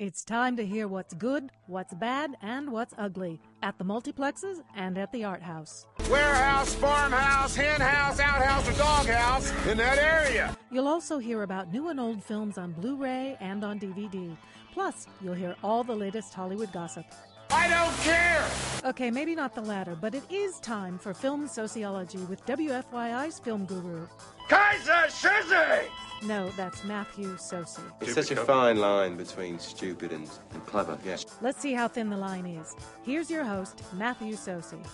It's time to hear what's good, what's bad, and what's ugly at the multiplexes and at the art house. Warehouse, farmhouse, hen house, outhouse, or doghouse in that area. You'll also hear about new and old films on Blu ray and on DVD. Plus, you'll hear all the latest Hollywood gossip. I don't care! Okay, maybe not the latter, but it is time for film sociology with WFYI's film guru. Kaiser Shizzy! No, that's Matthew Socey. It's such a fine line between stupid and, and clever, yes. Let's see how thin the line is. Here's your host, Matthew Socey.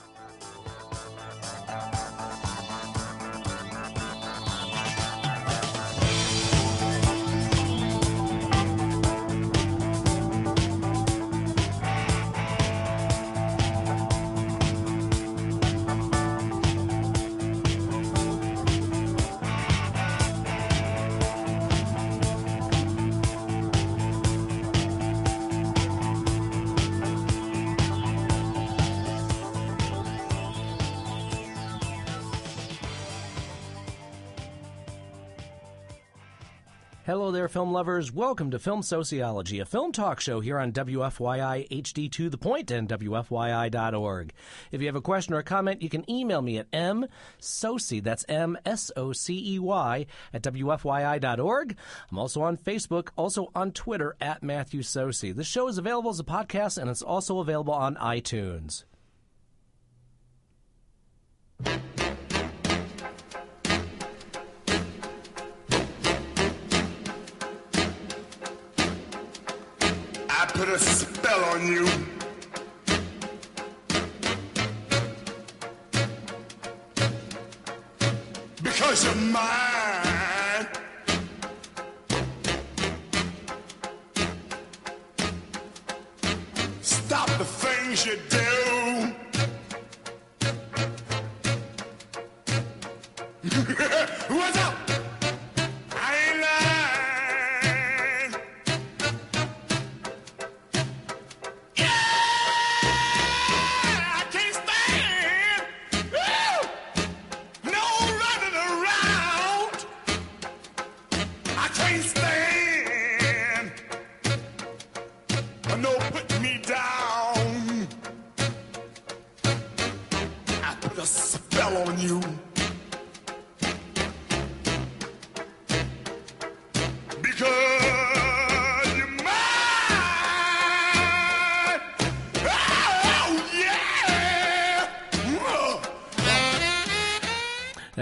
Hello there, film lovers. Welcome to Film Sociology, a film talk show here on WFYI HD2 The Point and WFYI.org. If you have a question or a comment, you can email me at msocey, that's M-S-O-C-E-Y, at WFYI.org. I'm also on Facebook, also on Twitter, at Matthew Socey. This show is available as a podcast, and it's also available on iTunes. Put a spell on you. Because you're mine.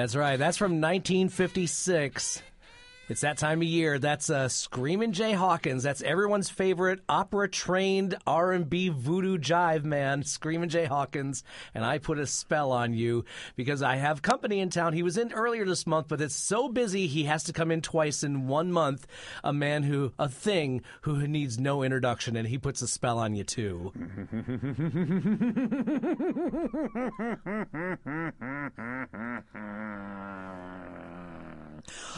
That's right. That's from 1956. It's that time of year. That's uh, Screamin' Jay Hawkins. That's everyone's favorite opera-trained R&B voodoo jive man, Screamin' Jay Hawkins. And I put a spell on you because I have company in town. He was in earlier this month, but it's so busy he has to come in twice in one month. A man who, a thing who needs no introduction, and he puts a spell on you too.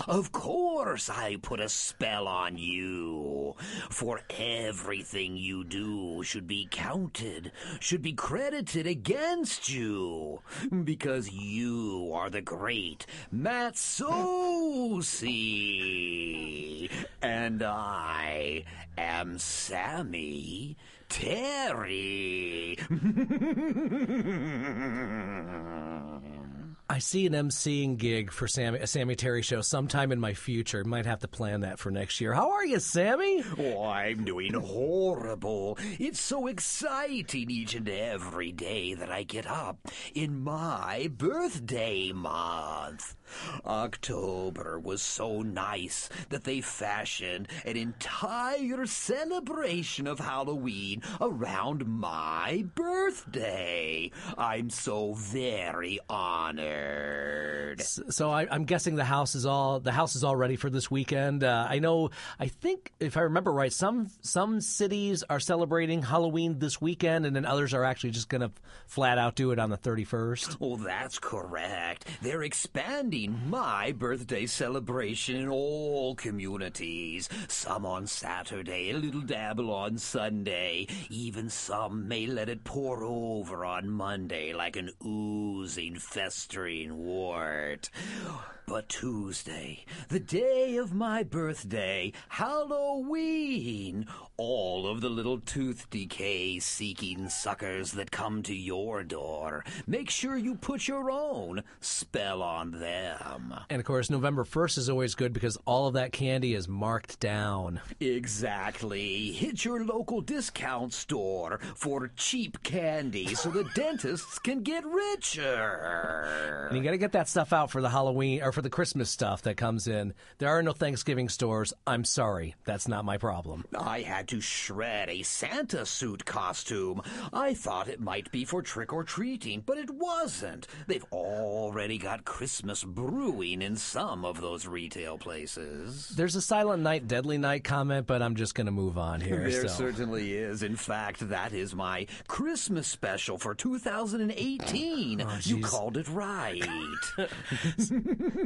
Of course, I put a spell on you. For everything you do should be counted, should be credited against you. Because you are the great Matt Socey. And I am Sammy Terry. I see an MCing gig for Sammy, a Sammy Terry show sometime in my future. Might have to plan that for next year. How are you, Sammy? Oh, I'm doing horrible. It's so exciting each and every day that I get up in my birthday month. October was so nice that they fashioned an entire celebration of Halloween around my birthday. I'm so very honored. So I, I'm guessing the house is all the house is all ready for this weekend. Uh, I know. I think if I remember right, some some cities are celebrating Halloween this weekend, and then others are actually just going to flat out do it on the 31st. Oh, that's correct. They're expanding leading my birthday celebration in all communities. Some on Saturday, a little dabble on Sunday. Even some may let it pour over on Monday like an oozing, festering wart. But Tuesday, the day of my birthday, Halloween, all of the little tooth decay seeking suckers that come to your door, make sure you put your own spell on them. And of course, November 1st is always good because all of that candy is marked down. Exactly. Hit your local discount store for cheap candy so the dentists can get richer. And you got to get that stuff out for the Halloween or for the Christmas stuff that comes in. There are no Thanksgiving stores. I'm sorry. That's not my problem. I had to shred a Santa suit costume. I thought it might be for trick or treating, but it wasn't. They've already got Christmas brewing in some of those retail places. There's a Silent Night, Deadly Night comment, but I'm just going to move on here. There so. certainly is. In fact, that is my Christmas special for 2018. you called it right.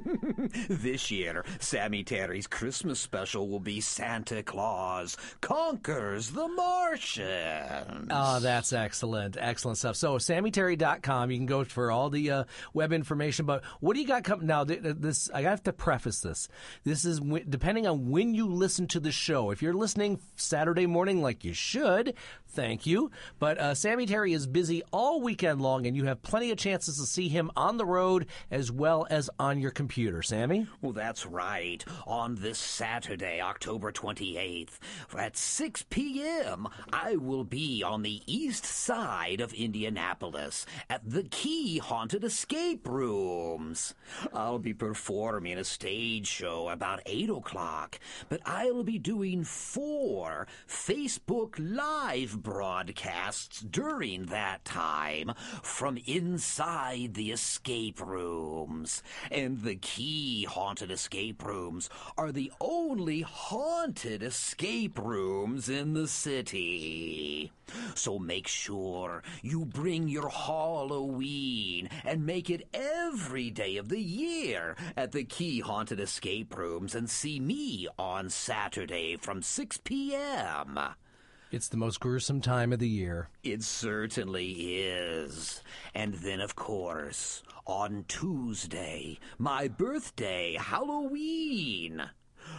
this year, Sammy Terry's Christmas special will be Santa Claus Conquers the Martians. Oh, that's excellent. Excellent stuff. So, SammyTerry.com, you can go for all the uh, web information. But what do you got coming now? th- th- This I have to preface this. This is w- depending on when you listen to the show. If you're listening Saturday morning, like you should, thank you. But uh, Sammy Terry is busy all weekend long, and you have plenty of chances to see him on the road as well as on your computer. Sammy? Well, that's right. On this Saturday, October 28th, at 6 p.m., I will be on the east side of Indianapolis at the Key Haunted Escape Rooms. I'll be performing a stage show about 8 o'clock, but I'll be doing four Facebook Live broadcasts during that time from inside the escape rooms. And the Key Haunted Escape Rooms are the only haunted escape rooms in the city. So make sure you bring your Halloween and make it every day of the year at the Key Haunted Escape Rooms and see me on Saturday from 6 p.m. It's the most gruesome time of the year. It certainly is. And then, of course, on Tuesday, my birthday, Halloween.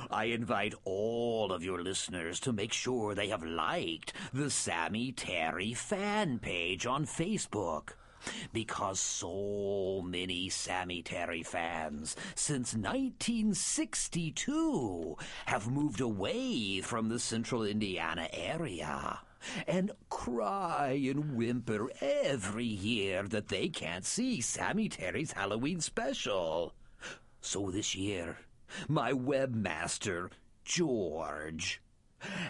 I invite all of your listeners to make sure they have liked the Sammy Terry fan page on Facebook. Because so many Sammy Terry fans since 1962 have moved away from the central Indiana area and cry and whimper every year that they can't see Sammy Terry's Halloween special. So this year, my webmaster, George,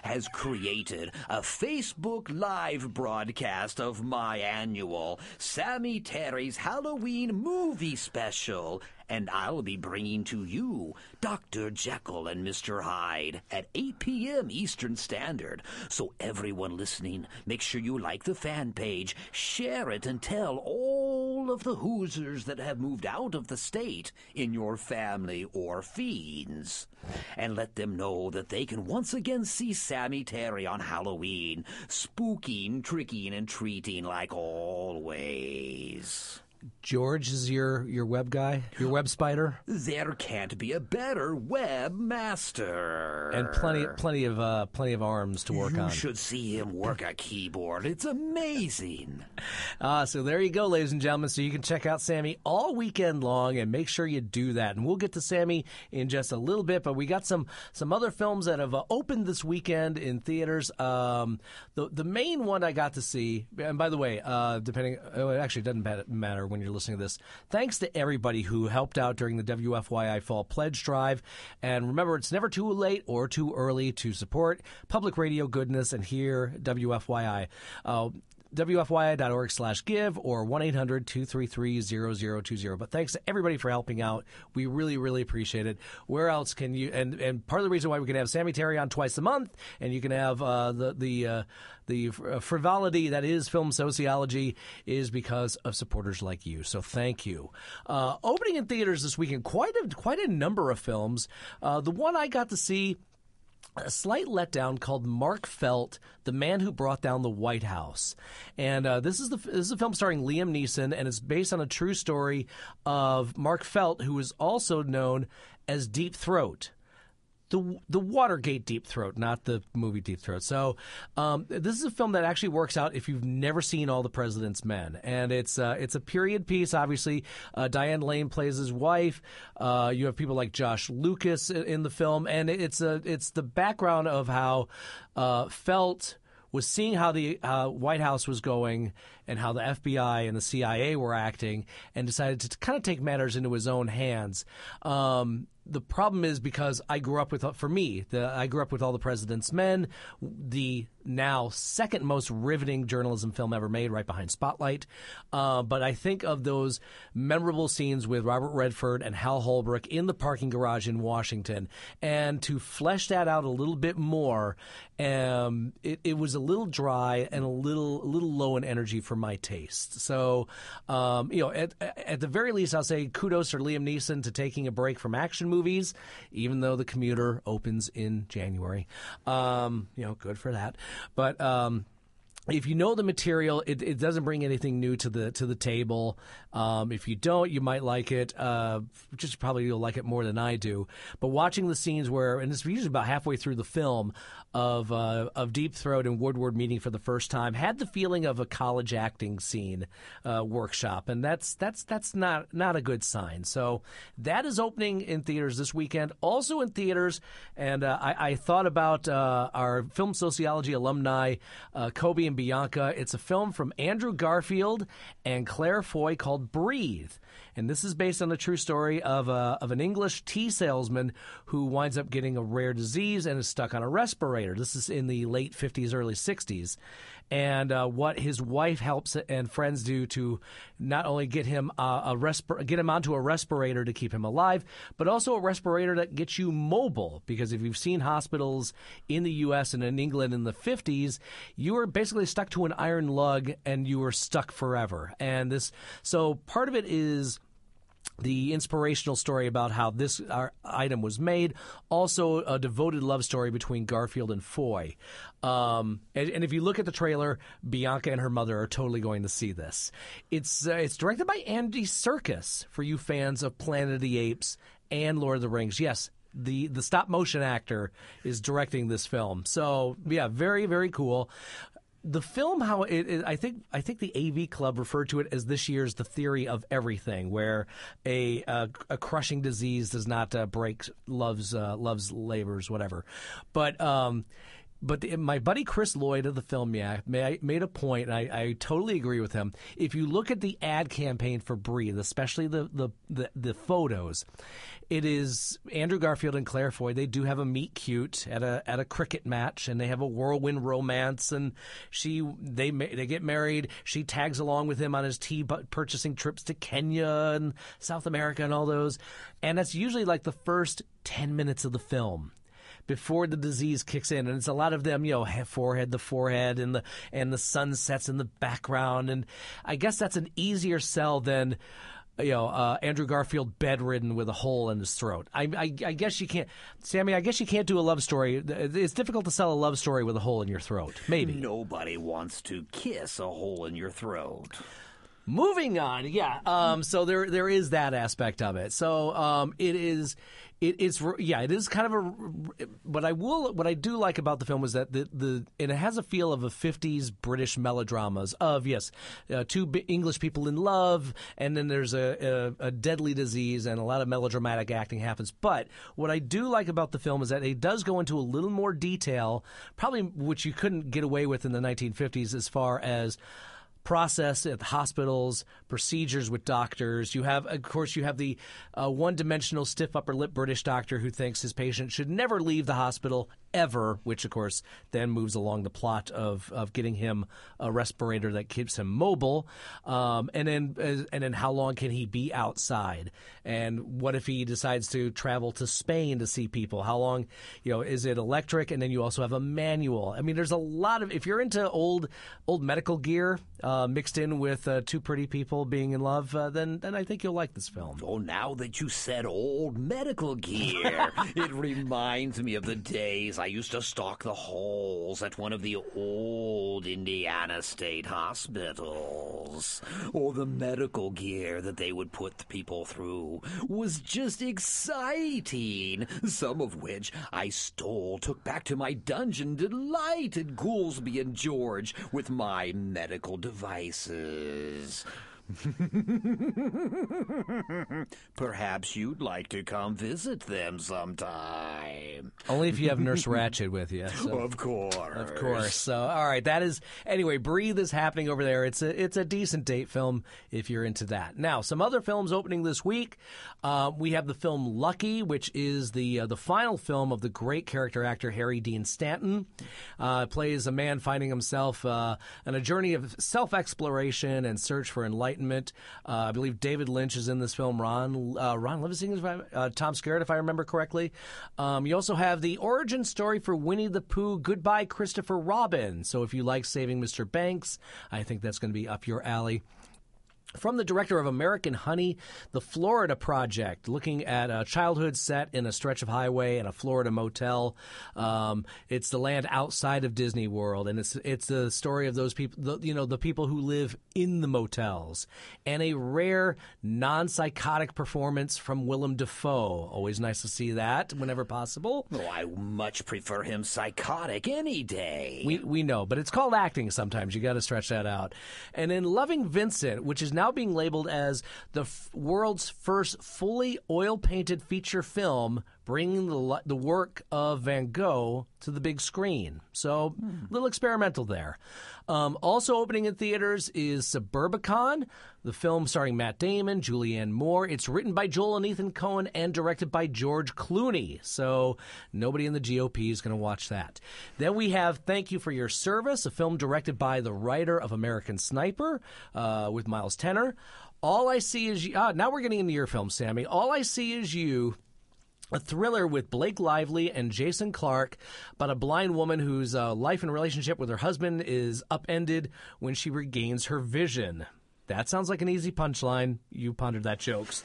has created a Facebook Live broadcast of my annual Sammy Terry's Halloween movie special, and I'll be bringing to you Dr. Jekyll and Mr. Hyde at 8 p.m. Eastern Standard. So everyone listening, make sure you like the fan page, share it, and tell all of the Hoosiers that have moved out of the state in your family or fiends. And let them know that they can once again see Sammy Terry on Halloween, spooking, tricking, and treating like always. George is your, your web guy, your web spider, There can't be a better webmaster. and plenty plenty of uh, plenty of arms to work you on. You should see him work a keyboard. It's amazing. Uh, so there you go, ladies and gentlemen. So you can check out Sammy all weekend long, and make sure you do that. And we'll get to Sammy in just a little bit, but we got some some other films that have uh, opened this weekend in theaters. Um, the the main one I got to see, and by the way, uh, depending, oh, it actually doesn't matter when you're listening to this. Thanks to everybody who helped out during the WFYI Fall Pledge Drive, and remember, it's never too late or too early to support public radio goodness and hear WFYI. Uh, WFYI.org slash give or 1 800 233 0020. But thanks to everybody for helping out. We really, really appreciate it. Where else can you? And, and part of the reason why we can have Sammy Terry on twice a month and you can have uh, the, the, uh, the frivolity that is film sociology is because of supporters like you. So thank you. Uh, opening in theaters this weekend, quite a, quite a number of films. Uh, the one I got to see a slight letdown called Mark Felt, the man who brought down the White House, and uh, this is the this is a film starring Liam Neeson, and it's based on a true story of Mark Felt, who is also known as Deep Throat the the Watergate Deep Throat, not the movie Deep Throat. So um, this is a film that actually works out if you've never seen All the President's Men, and it's uh, it's a period piece. Obviously, uh, Diane Lane plays his wife. Uh, you have people like Josh Lucas in the film, and it's a it's the background of how uh, Felt was seeing how the uh, White House was going and how the FBI and the CIA were acting, and decided to kind of take matters into his own hands. Um, the problem is because I grew up with, uh, for me, the, I grew up with All the President's Men, the now second most riveting journalism film ever made, right behind Spotlight. Uh, but I think of those memorable scenes with Robert Redford and Hal Holbrook in the parking garage in Washington. And to flesh that out a little bit more, um, it, it, was a little dry and a little, a little low in energy for my taste. So, um, you know, at, at the very least, I'll say kudos for Liam Neeson to taking a break from action movies, even though The Commuter opens in January. Um, you know, good for that. But um, if you know the material, it, it doesn't bring anything new to the to the table. Um, if you don't, you might like it. Uh, just probably you'll like it more than I do. But watching the scenes where, and it's usually about halfway through the film, of uh, of Deep Throat and Woodward meeting for the first time, had the feeling of a college acting scene uh, workshop, and that's that's that's not not a good sign. So that is opening in theaters this weekend. Also in theaters, and uh, I, I, thought about uh, our film sociology alumni, uh, Kobe and Bianca. It's a film from Andrew Garfield and Claire Foy called Breathe. And this is based on the true story of, a, of an English tea salesman who winds up getting a rare disease and is stuck on a respirator. This is in the late 50s, early 60s and uh, what his wife helps and friends do to not only get him uh, a respir- get him onto a respirator to keep him alive, but also a respirator that gets you mobile. Because if you've seen hospitals in the U.S. and in England in the 50s, you were basically stuck to an iron lung and you were stuck forever. And this, so part of it is the inspirational story about how this item was made, also a devoted love story between Garfield and Foy. Um, and, and, if you look at the trailer, Bianca and her mother are totally going to see this. It's uh, it's directed by Andy Serkis for you fans of Planet of the Apes and Lord of the Rings. Yes, the the stop motion actor is directing this film. So yeah, very very cool the film how it, it, I think I think the AV Club referred to it as this year's the theory of everything, where a a, crushing disease does not uh, break love's uh, love's labors, whatever. But um, but my buddy Chris Lloyd of the Film Yap made a point, and I, I, totally agree with him. If you look at the ad campaign for Breathe, especially the, the, the, the, photos, it is Andrew Garfield and Claire Foy. They do have a meet cute at a at a cricket match, and they have a whirlwind romance. And she they they get married. She tags along with him on his tea purchasing trips to Kenya and South America and all those. And that's usually like the first ten minutes of the film before the disease kicks in, and it's a lot of them, you know, forehead, the forehead, and the and the sunsets in the background, and I guess that's an easier sell than you know, uh, Andrew Garfield bedridden with a hole in his throat. I, I, I, guess you can't, Sammy. I guess you can't do a love story. It's difficult to sell a love story with a hole in your throat. Maybe nobody wants to kiss a hole in your throat. Moving on, yeah. Um, so there there is that aspect of it. So um, it is it, it's yeah, it is kind of a. What I will, what I do like about the film is that the the it has a feel of a '50s British melodramas of yes, uh, two English people in love, and then there's a, a, a deadly disease and a lot of melodramatic acting happens. But what I do like about the film is that it does go into a little more detail, probably which you couldn't get away with in the 1950s, as far as process at hospitals, procedures with doctors. You have, of course, you have the uh, one-dimensional, stiff upper lip British doctor who thinks his patient should never leave the hospital ever, which of course then moves along the plot of of getting him a respirator that keeps him mobile, um, and then and then how long can he be outside, and what if he decides to travel to Spain to see people? How long, you know, is it electric? And then you also have a manual. I mean, there's a lot of if you're into old old medical gear uh, mixed in with uh, two pretty people being in love, uh, then then I think you'll like this film. Oh, now that you said old medical gear, it reminds me of the days I used to stock the halls at one of the old Indiana state hospitals. All the medical gear that they would put people through was just exciting, some of which I stole, took back to my dungeon, delighted Goolsby and George with my medical devices. Perhaps you'd like to come visit them sometime. Only if you have Nurse Ratched with you. so- Of course. Of course. So, all right, that is anyway. Breathe is happening over there. It's a it's a decent date film if you're into that. Now, some other films opening this week. Uh, we have the film Lucky, which is the uh, the final film of the great character actor Harry Dean Stanton. Uh, plays a man finding himself uh, on a journey of self exploration and search for enlightenment. Uh, I believe David Lynch is in this film. Ron uh, Ron Livingston, uh, Tom Skerritt, if I remember correctly. Um, you also have the origin story for Winnie the Pooh. Goodbye, Christopher Robin. So if you like Saving Mr. Banks, I think that's going to be up your alley. From the director of American Honey, The Florida Project, looking at a childhood set in a stretch of highway and a Florida motel. Um, it's the land outside of Disney World, and it's it's the story of those people, the, you know, the people who live in the motels, and a rare non-psychotic performance from Willem Dafoe. Always nice to see that whenever possible. Oh, I much prefer him psychotic any day. We we know, but it's called acting. Sometimes you got to stretch that out. And in Loving Vincent, which is now being labeled as the f- world's first fully oil painted feature film, bringing the the work of Van Gogh to the big screen. So a little experimental there. Um, also opening in theaters is Suburbicon, the film starring Matt Damon, Julianne Moore. It's written by Joel and Ethan Coen and directed by George Clooney. So nobody in the GOP is going to watch that. Then we have Thank You for Your Service, a film directed by the writer of American Sniper uh, with Miles Teller. All I see is you. Ah, now we're getting into your film, Sammy. All I see is you a thriller with Blake Lively and Jason Clarke about a blind woman whose uh, life and relationship with her husband is upended when she regains her vision. That sounds like an easy punchline. You pondered that jokes.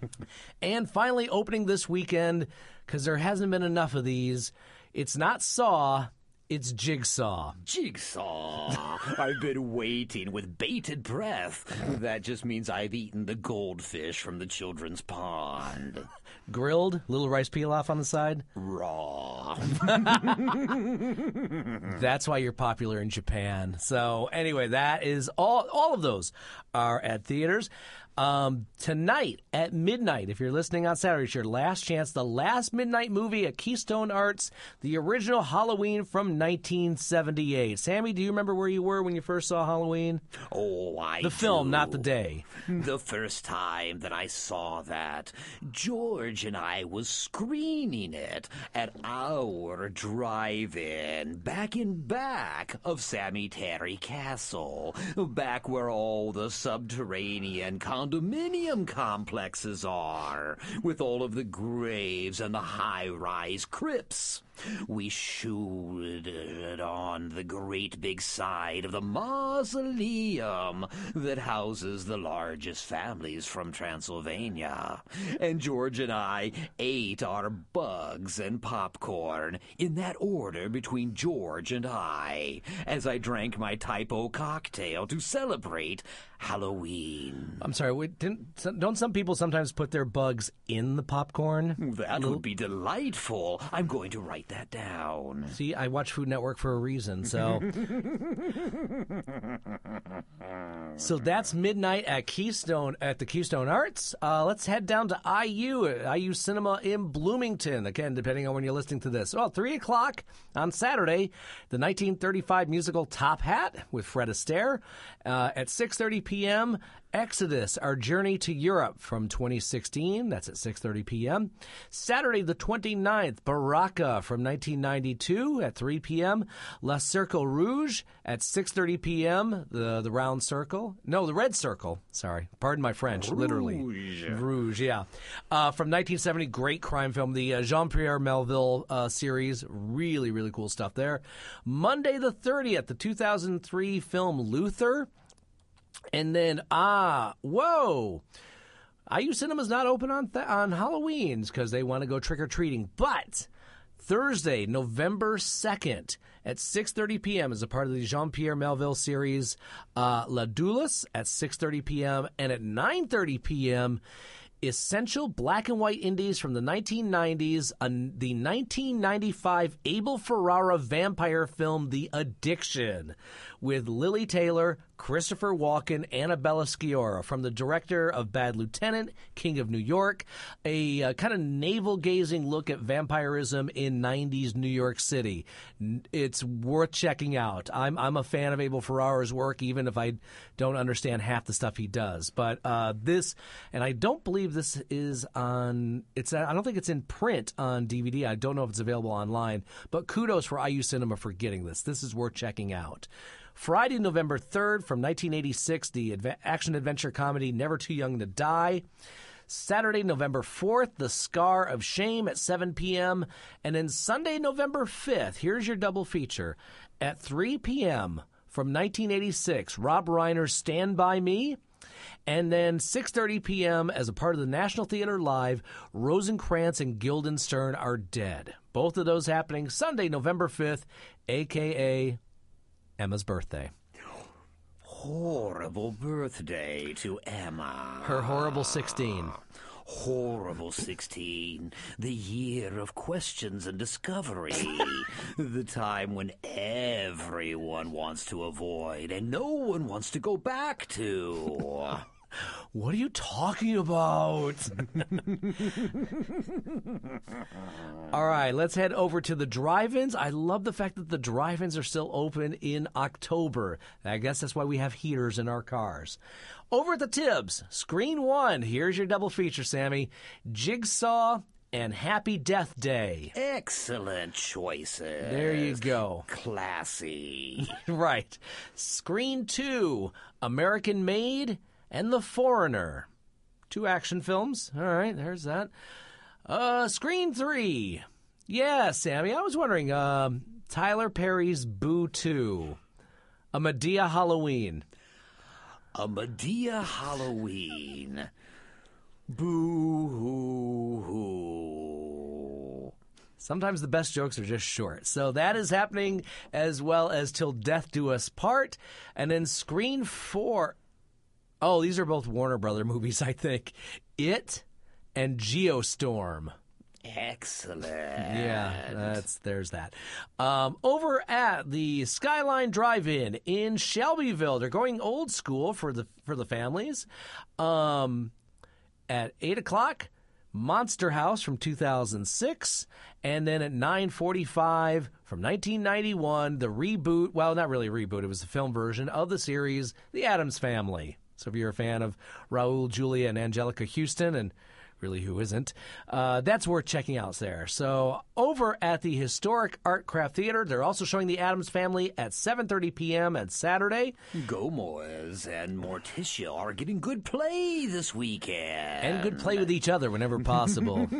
and finally, opening this weekend, because there hasn't been enough of these, it's not Saw, it's Jigsaw. Jigsaw. I've been waiting with bated breath. That just means I've eaten the goldfish from the children's pond. Grilled, little rice pilaf on the side. Raw. That's why you're popular in Japan. So anyway, that is all. All of those are at theaters. Um, tonight at midnight, if you're listening on Saturday, it's your last chance. The last midnight movie at Keystone Arts, the original Halloween from 1978. Sammy, do you remember where you were when you first saw Halloween? Oh, I The film, not the day. The first time that I saw that, George and I was screening it at our drive-in back in back of Sammy Terry Castle, back where all the subterranean condominium complexes are, with all of the graves and the high-rise crypts. We shooted on the great big side of the mausoleum that houses the largest families from Transylvania. And George and I ate our bugs and popcorn in that order between George and I as I drank my type O cocktail to celebrate Halloween. I'm sorry. Wait, didn't, don't some people sometimes put their bugs in the popcorn? That would be delightful. I'm going to write write that down. See, I watch Food Network for a reason, so. so that's midnight at Keystone at the Keystone Arts. Uh, let's head down to IU, IU Cinema in Bloomington. Again, depending on when you're listening to this. Well, three o'clock on Saturday, the 1935 musical Top Hat with Fred Astaire. Uh, at 6:30 p.m., Exodus: Our Journey to Europe from 2016. That's at 6:30 p.m. Saturday the 29th, Baraka from 1992 at 3 p.m. La Cercle Rouge at 6:30 p.m. The the round circle. No, the red circle. Sorry, pardon my French. Literally, Rouge. Yeah, uh, from 1970, great crime film. The uh, Jean Pierre Melville uh, series. Really, really cool stuff there. Monday the 30th, the 2003 film Luther. And then, ah, whoa. IU Cinema's not open on th- on Halloween's because they want to go trick or treating. But Thursday, November second, at six thirty p.m. is a part of the Jean Pierre Melville series, uh, La Doulos at six thirty p.m. and at nine thirty p.m. Essential black and white indies from the 1990s, uh, the 1995 Abel Ferrara vampire film The Addiction, with Lili Taylor, Christopher Walken, Annabella Sciorra, from the director of Bad Lieutenant, King of New York, a uh, kind of navel gazing look at vampirism in 90s New York City. It's worth checking out. I'm, I'm a fan of Abel Ferrara's work, even if I don't understand half the stuff he does. But uh, this, and I don't believe this is on, it's I don't think it's in print on DVD. I don't know if it's available online, but kudos for IU Cinema for getting this. This is worth checking out. Friday, November 3rd, from 1986, the action adventure comedy Never Too Young to Die. Saturday, November 4th, The Scar of Shame at 7 p.m. And then Sunday, November 5th, here's your double feature. At 3 p.m. from 1986, Rob Reiner's Stand By Me. And then 6:30 p.m. as a part of the National Theater Live, Rosencrantz and Guildenstern are dead. Both of those happening Sunday, November 5th, aka Emma's birthday. Horrible birthday to Emma. Her horrible 16. Horrible 16, the year of questions and discovery. the time when everyone wants to avoid and no one wants to go back to. What are you talking about? All right, let's head over to the drive-ins. I love the fact that the drive-ins are still open in October. I guess that's why we have heaters in our cars. Over at the Tibbs, Screen 1, here's your double feature, Sammy. Jigsaw and Happy Death Day. Excellent choices. There you go. Classy. right. Screen 2, American Made and The Foreigner. Two action films. All right, there's that. Uh, screen 3. Yeah, Sammy, I was wondering, um, Tyler Perry's Boo 2. A Madea Halloween. A Madea Halloween. Boo hoo hoo. Sometimes the best jokes are just short. So that is happening as well as Till Death Do Us Part. And then Screen 4. Oh, these are both Warner Brother movies, I think. It and Geostorm. Excellent. Yeah, that's there's that. Um, over at the Skyline Drive-In in Shelbyville, they're going old school for the for the families. Um, at eight o'clock, Monster House from 2006, and then at 9:45 from 1991, the reboot. Well, not really a reboot; it was the film version of the series, The Addams Family. So if you're a fan of Raul Julia and Anjelica Huston and really who isn't uh, that's worth checking out there so over at the historic art craft theater they're also showing the addams family at 7.30 p.m at saturday Gomez and Morticia are getting good play this weekend. and good play with each other whenever possible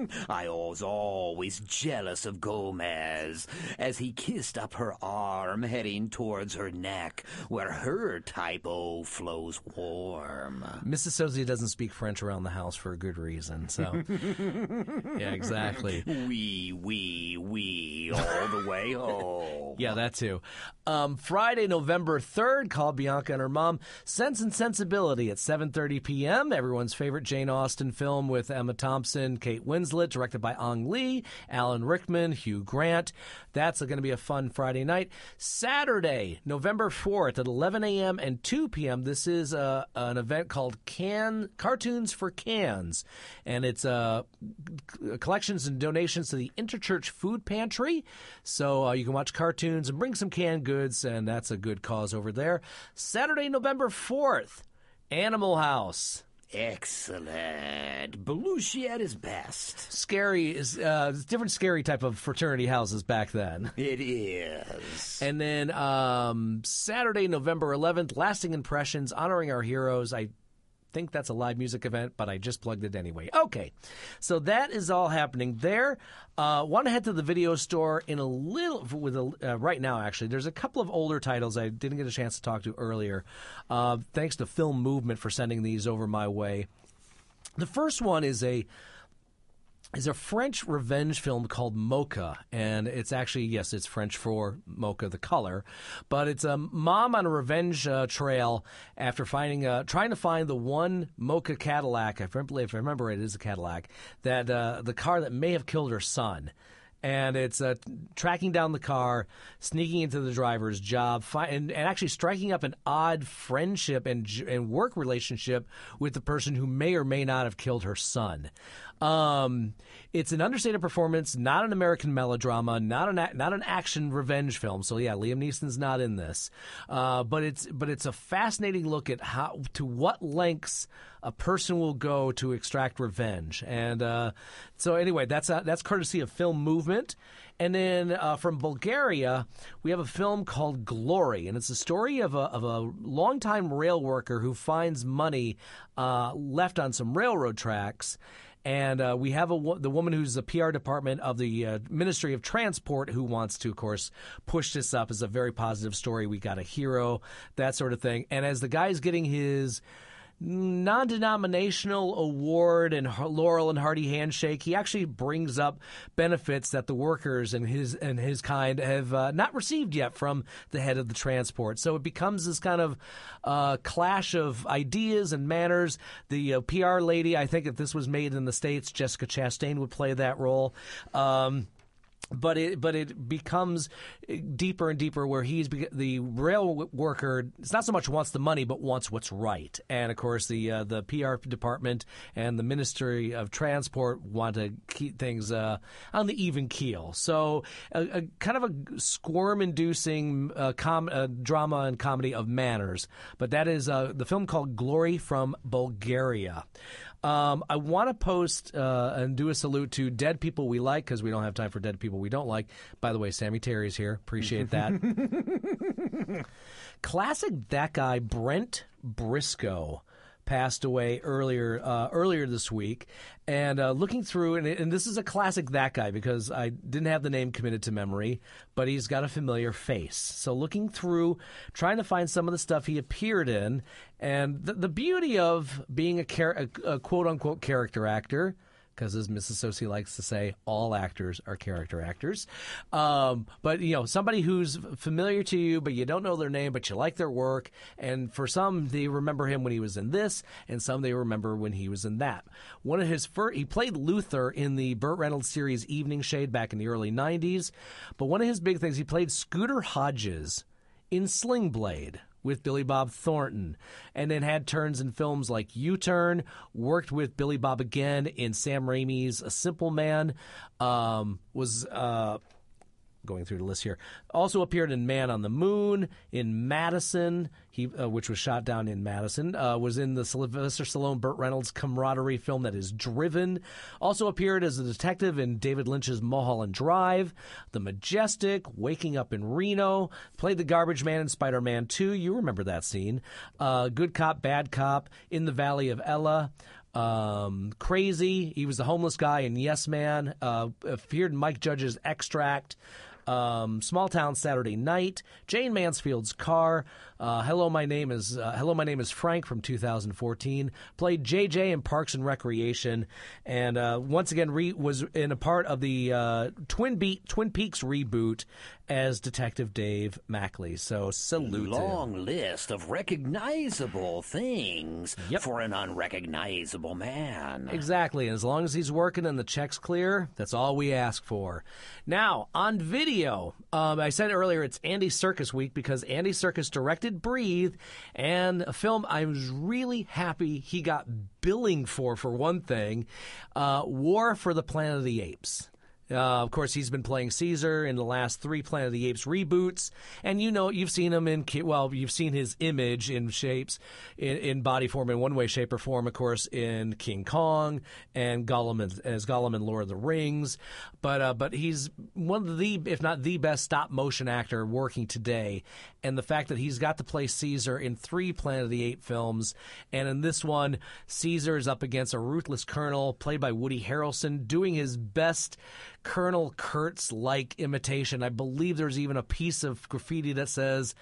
I was always jealous of Gomez as he kissed up her arm, heading towards her neck, where her type O flows warm. mrs Socey doesn't speak french around the house for good reason so yeah exactly Wee, wee, wee, all the way home. Yeah, that too. Um, Friday, November 3rd, call Bianca and her mom. Sense and Sensibility at 7.30 p.m. Everyone's favorite Jane Austen film with Emma Thompson, Kate Winslet, directed by Ang Lee, Alan Rickman, Hugh Grant. That's going to be a fun Friday night. Saturday, November 4th at 11 a.m. and 2 p.m. This is uh, an event called Can Cartoons for Cans. And it's uh, collections and donations to the Interchurch Food Pantry. So uh, you can watch cartoons and bring some canned goods and that's a good cause over there. Saturday, November 4th, Animal House. Excellent. Belushi at his best. Scary is uh, different scary type of fraternity houses back then. It is. And then um, Saturday, November 11th, Lasting Impressions, honoring our heroes. I think that's a live music event, but I just plugged it anyway. Okay, so that is all happening there. Uh, Want to head to the video store in a little with a, uh, right now. Actually, there's a couple of older titles I didn't get a chance to talk to earlier. Uh, thanks to Film Movement for sending these over my way. The first one is a is a French revenge film called Moka, and it's actually yes, it's French for mocha, the color, but it's a mom on a revenge uh, trail after finding uh, trying to find the one mocha Cadillac. I remember, if I remember it, it is a Cadillac that uh, the car that may have killed her son and it's uh, tracking down the car, sneaking into the driver's job, fi- and, and actually striking up an odd friendship and and work relationship with the person who may or may not have killed her son. Um, it's an understated performance, not an American melodrama, not an a- not an action revenge film. So yeah, Liam Neeson's not in this, uh, but it's but it's a fascinating look at how to what lengths a person will go to extract revenge. And uh, so anyway, that's uh, that's courtesy of Film Movement. And then uh, from Bulgaria, we have a film called Glory, and it's a story of a, of a longtime rail worker who finds money uh, left on some railroad tracks. And uh, we have a, the woman who's the PR department of the uh, Ministry of Transport who wants to, of course, push this up as a very positive story. We got a hero, that sort of thing. And as the guy's getting his non-denominational award and Laurel and Hardy handshake. He actually brings up benefits that the workers and his and his kind have uh, not received yet from the head of the transport. So it becomes this kind of uh, clash of ideas and manners. The uh, PR lady, I think, if this was made in the states, Jessica Chastain would play that role. Um, but it but it becomes deeper and deeper where he's the rail worker. It's not so much wants the money, but wants what's right. And of course, the uh, the PR department and the Ministry of Transport want to keep things uh, on the even keel. So, a, a kind of a squirm-inducing uh, com- drama and comedy of manners. But that is uh, the film called Glory from Bulgaria. Um, I want to post uh, and do a salute to dead people we like because we don't have time for dead people we don't like. By the way, Sammy Terry's here. Appreciate that. Classic that guy, Brent Briscoe passed away earlier uh, earlier this week. And uh, looking through, and, and, this is a classic that guy because I didn't have the name committed to memory, but he's got a familiar face. So looking through, trying to find some of the stuff he appeared in, and the, the beauty of being a, char- a, a quote unquote character actor because as Mrs. Socey likes to say, all actors are character actors. Um, but you know, somebody who's familiar to you, but you don't know their name, but you like their work. And for some, they remember him when he was in this, and some they remember when he was in that. One of his first, he played Luther in the Burt Reynolds series Evening Shade back in the early '90s. But one of his big things, he played Scooter Hodges in Sling Blade with Billy Bob Thornton, and then had turns in films like U Turn, worked with Billy Bob again in Sam Raimi's A Simple Man, um, was. Uh, going through the list here. Also appeared in Man on the Moon, in Madison, he uh, which was shot down in Madison. Uh, was in the Sylvester Stallone Burt Reynolds camaraderie film that is Driven. Also appeared as a detective in David Lynch's Mulholland Drive, The Majestic, Waking Up in Reno. Played the garbage man in Spider Man 2. You remember that scene. Uh, Good Cop, Bad Cop, In the Valley of Ella um, Crazy. He was the homeless guy in Yes Man. Uh, appeared in Mike Judge's Extract. Um, Small Town Saturday Night, Jane Mansfield's Car, uh, Hello, my name is uh, Hello, my name is Frank from 2014. Played JJ in Parks and Recreation, and uh, once again re- was in a part of the uh, Twin Beat Twin Peaks reboot as Detective Dave Macklay. So salute him. Long list of recognizable things Yep. for an unrecognizable man. Exactly. And as long as he's working and the check's clear, that's all we ask for. Now, on video, um, I said earlier it's Andy Serkis week because Andy Serkis directed Breathe and a film I was really happy he got billing for, for one thing uh, War for the Planet of the Apes. Uh, of course, he's been playing Caesar in the last three Planet of the Apes reboots, and you know you've seen him in well, you've seen his image in shapes, in, in body form, in one way, shape, or form. Of course, in King Kong and Gollum as, as Gollum in Lord of the Rings, but uh, but he's one of the, if not the best stop motion actor working today, and the fact that he's got to play Caesar in three Planet of the Apes films, and in this one, Caesar is up against a ruthless colonel played by Woody Harrelson, doing his best Colonel Kurtz like imitation. I believe there's even a piece of graffiti that says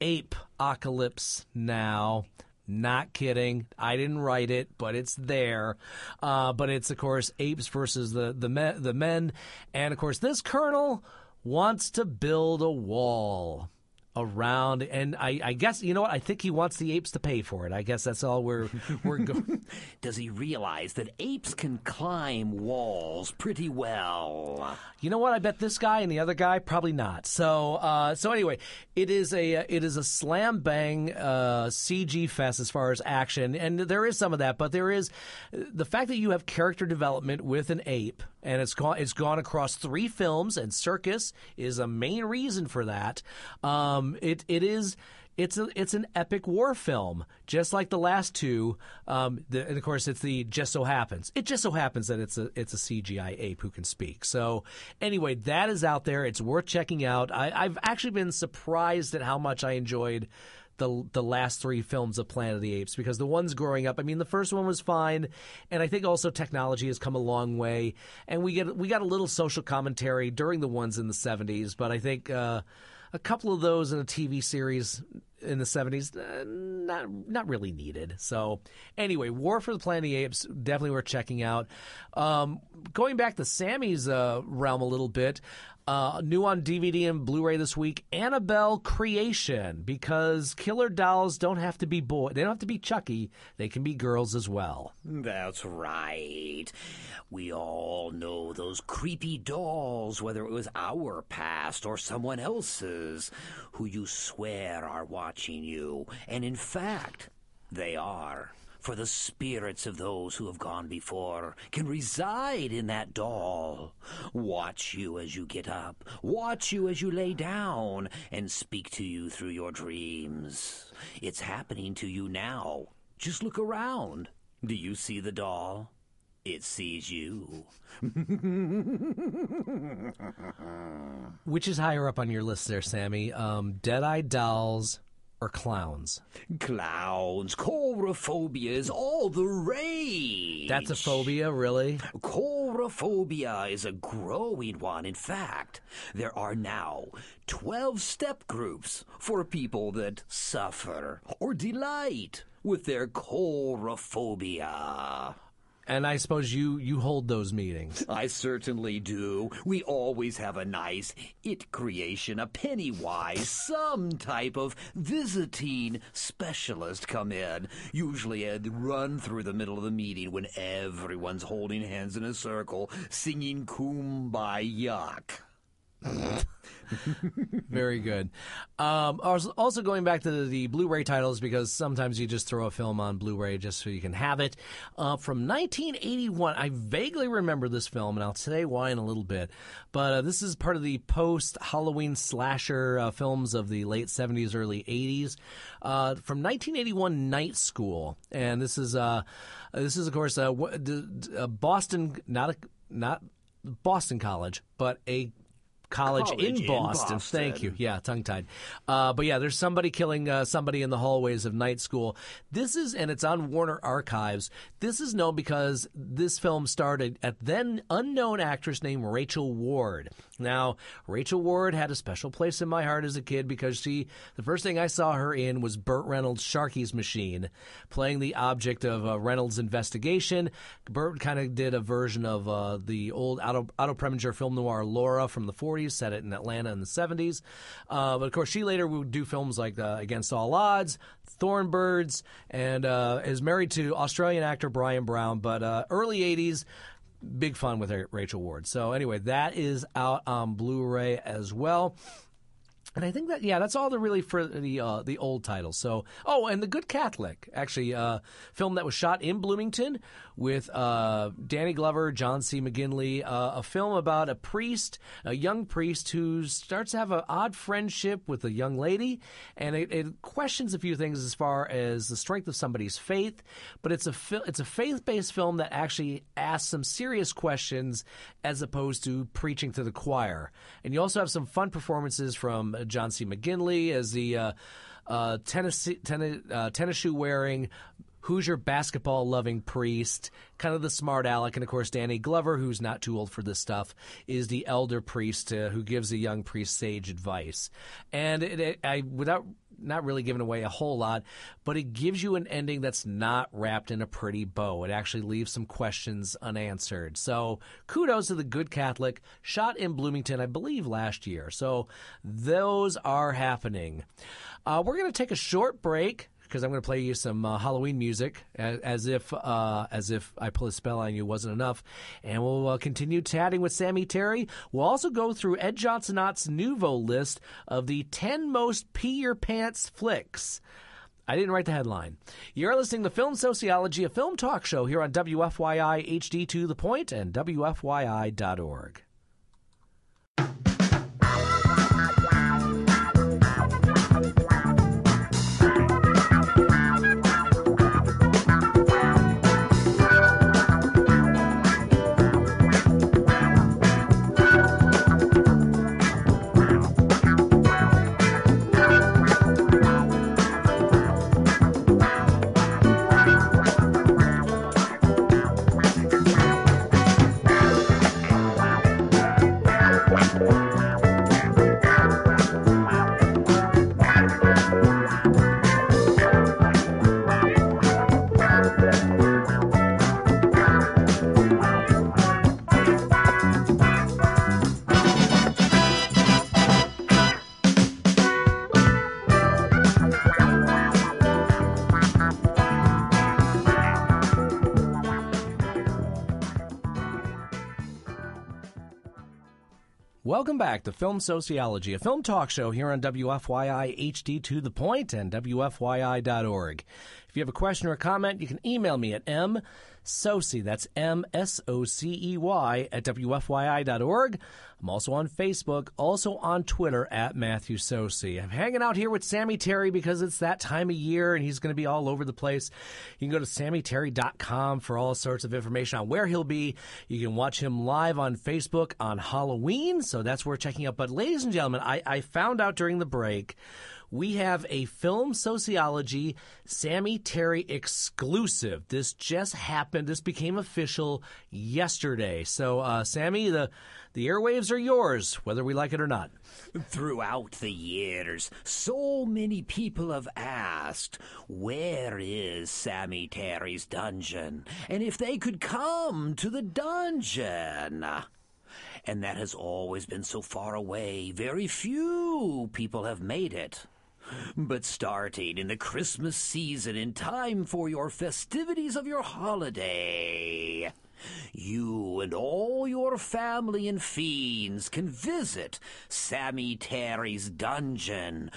Ape Apocalypse now. Not kidding. I didn't write it, but it's there. Uh, but it's of course apes versus the the the men, and of course this colonel wants to build a wall around, and I, I guess you know what? I think he wants the apes to pay for it. I guess that's all we're we're going. Does he realize that apes can climb walls pretty well? You know what? I bet this guy and the other guy probably not. So, uh, so anyway, it is a it is a slam bang uh, CG fest as far as action, and there is some of that, but there is the fact that you have character development with an ape, and it's gone it's gone across three films, and Serkis is a main reason for that. Um, it it is. It's a, it's an epic war film, just like the last two. Um, the, and of course, it's the just so happens. It just so happens that it's a it's a CGI ape who can speak. So anyway, that is out there. It's worth checking out. I, I've actually been surprised at how much I enjoyed the the last three films of Planet of the Apes because the ones growing up, I mean, the first one was fine, and I think also technology has come a long way, and we get we got a little social commentary during the ones in the '70s, but I think. Uh, a couple of those in a TV series in the 70s, uh, not not really needed. So, anyway, War for the Planet of the Apes, definitely worth checking out. Um, going back to Sammy's uh, realm a little bit, uh, new on DVD and Blu-ray this week, Annabelle Creation, because killer dolls don't have to be boy, they don't have to be Chucky, they can be girls as well. That's right. We all know those creepy dolls, whether it was our past or someone else's, who you swear are watching you. And in fact, they are. For the spirits of those who have gone before can reside in that doll. Watch you as you get up, watch you as you lay down, and speak to you through your dreams. It's happening to you now. Just look around. Do you see the doll? It sees you. Which is higher up on your list there, Sammy? Um, Dead-Eye Dolls or Clowns? Clowns, coulrophobia is all the rage. That's a phobia, really? Coulrophobia is a growing one. In fact, there are now 12 step groups for people that suffer or delight with their coulrophobia. And I suppose you you hold those meetings. I certainly do. We always have a nice it creation, a Pennywise, some type of visiting specialist come in. Usually uh, a run through the middle of the meeting when everyone's holding hands in a circle, singing Kumbaya. Very good. Um, also, going back to the, the Blu-ray titles because sometimes you just throw a film on Blu-ray just so you can have it. Uh, from 1981, I vaguely remember this film, and I'll say why in a little bit. But uh, this is part of the post-Halloween slasher uh, films of the late 70s, early 80s. Uh, from 1981, Night School, and this is uh, this is of course d- uh, Boston, not a, not Boston College, but a college, College in, in Boston. Boston. Thank you. Yeah, tongue tied. Uh, but yeah, there's somebody killing uh, somebody in the hallways of night school. This is, and it's on Warner Archives. This is known because this film started at then unknown actress named Rachel Ward. Now, Rachel Ward had a special place in my heart as a kid because she, the first thing I saw her in was Burt Reynolds' Sharky's Machine, playing the object of uh, Reynolds' investigation. Burt kind of did a version of uh, the old Otto, Otto Preminger film noir Laura from the 40s, set it in Atlanta in the 70s. Uh, but of course, she later would do films like uh, Against All Odds, Thornbirds, and uh, is married to Australian actor Bryan Brown. But uh, early 80s, big fun with Rachel Ward. So anyway, that is out on Blu-ray as well. And I think that yeah, that's all the really for the uh, the old titles. So oh, and the Good Catholic, actually, uh, film that was shot in Bloomington with uh, Danny Glover, John C. McGinley, uh, a film about a priest, a young priest who starts to have an odd friendship with a young lady, and it, it questions a few things as far as the strength of somebody's faith. But it's a it's a faith based film that actually asks some serious questions as opposed to preaching to the choir. And you also have some fun performances from uh, John C. McGinley as the tennis uh, tennis shoe wearing. Hoosier basketball loving priest, kind of the smart aleck, and of course Danny Glover, who's not too old for this stuff, is the elder priest uh, who gives the young priest sage advice. And it, it, I, without not really giving away a whole lot, but it gives you an ending that's not wrapped in a pretty bow. It actually leaves some questions unanswered. So kudos to the Good Catholic, shot in Bloomington, I believe, last year. So those are happening. Uh, we're going to take a short break because I'm going to play you some uh, Halloween music, as, as if uh, as if I put a spell on you wasn't enough, and we'll uh, continue chatting with Sammy Terry. We'll also go through Ed Johnson Ott's Nuvo list of the 10 most pee your pants flicks. I didn't write the headline. You're listening to Film Sociology, a film talk show here on WFYI HD to the point and WFYI.org. Welcome back to Film Sociology, a film talk show here on WFYI HD to the point and WFYI.org. If you have a question or a comment, you can email me at m Socey, that's M S O C E Y, at WFYI.org. I'm also on Facebook, also on Twitter at Matthew Socey. I'm hanging out here with Sammy Terry because it's that time of year and he's going to be all over the place. You can go to SammyTerry.com for all sorts of information on where he'll be. You can watch him live on Facebook on Halloween, so that's worth checking out. But, ladies and gentlemen, I, I found out during the break we have a film sociology Sammy Terry exclusive. This just happened. This became official yesterday. So, uh, Sammy, the the airwaves are yours, whether we like it or not. Throughout the years, so many people have asked, where is Sammy Terry's dungeon? And if they could come to the dungeon. And that has always been so far away, very few people have made it. But starting in the Christmas season in time for your festivities of your holiday, you and all your family and fiends can visit Sammy Terry's dungeon.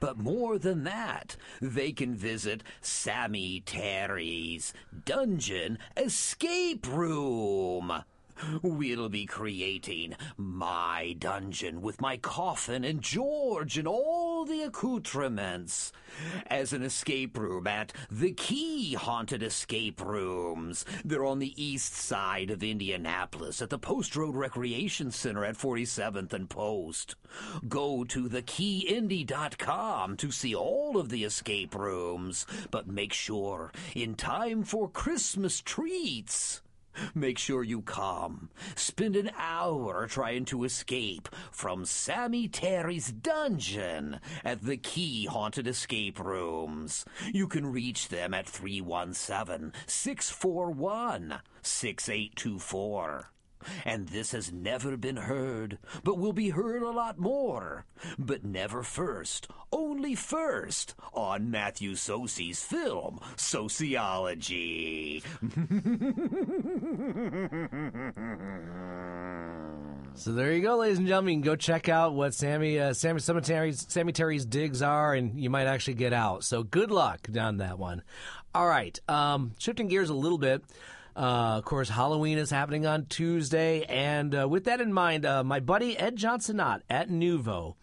But more than that, they can visit Sammy Terry's dungeon escape room. We'll be creating my dungeon with my coffin and George and all the accoutrements as an escape room at the Key Haunted Escape Rooms. They're on the east side of Indianapolis at the Post Road Recreation Center at 47th and Post. Go to thekeyindy.com to see all of the escape rooms, but make sure in time for Christmas treats. Make sure you come. Spend an hour trying to escape from Sammy Terry's dungeon at the Key Haunted Escape Rooms. You can reach them at 317 641 6824. And this has never been heard, but will be heard a lot more. But never first, only first, on Matthew Socey's film, Sociology. So there you go, ladies and gentlemen. You can go check out what Sammy uh, Sammy Cemetery's Sammy Terry's digs are, and you might actually get out. So good luck on that one. All right, um, shifting gears a little bit. Uh, of course, Halloween is happening on Tuesday, and uh, with that in mind, uh, my buddy Ed Johnson-Ott at Nuvo,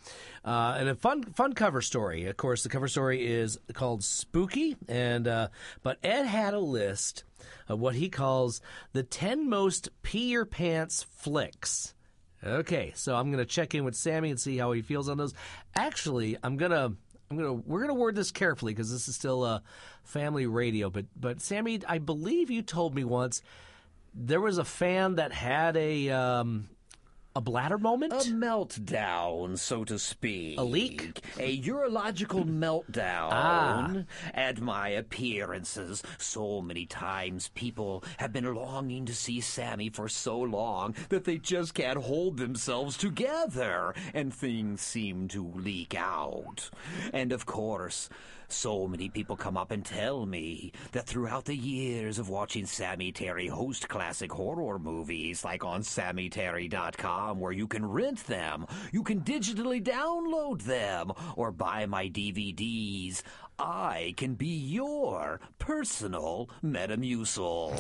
uh, and a fun fun cover story. Of course, the cover story is called Spooky, and uh, but Ed had a list of what he calls the ten most pee your pants flicks. Okay, so I'm gonna check in with Sammy and see how he feels on those. Actually, I'm gonna. I'm gonna we're gonna word this carefully because this is still a family radio. But but Sammy, I believe you told me once there was a fan that had a um, a bladder moment. A meltdown, so to speak. A leak? A urological meltdown. Ah. At my appearances, so many times people have been longing to see Sammy for so long that they just can't hold themselves together, and things seem to leak out. And of course, so many people come up and tell me that throughout the years of watching Sammy Terry host classic horror movies, like on SammyTerry.com, where you can rent them, you can digitally download them, or buy my DVDs, I can be your personal Metamucil.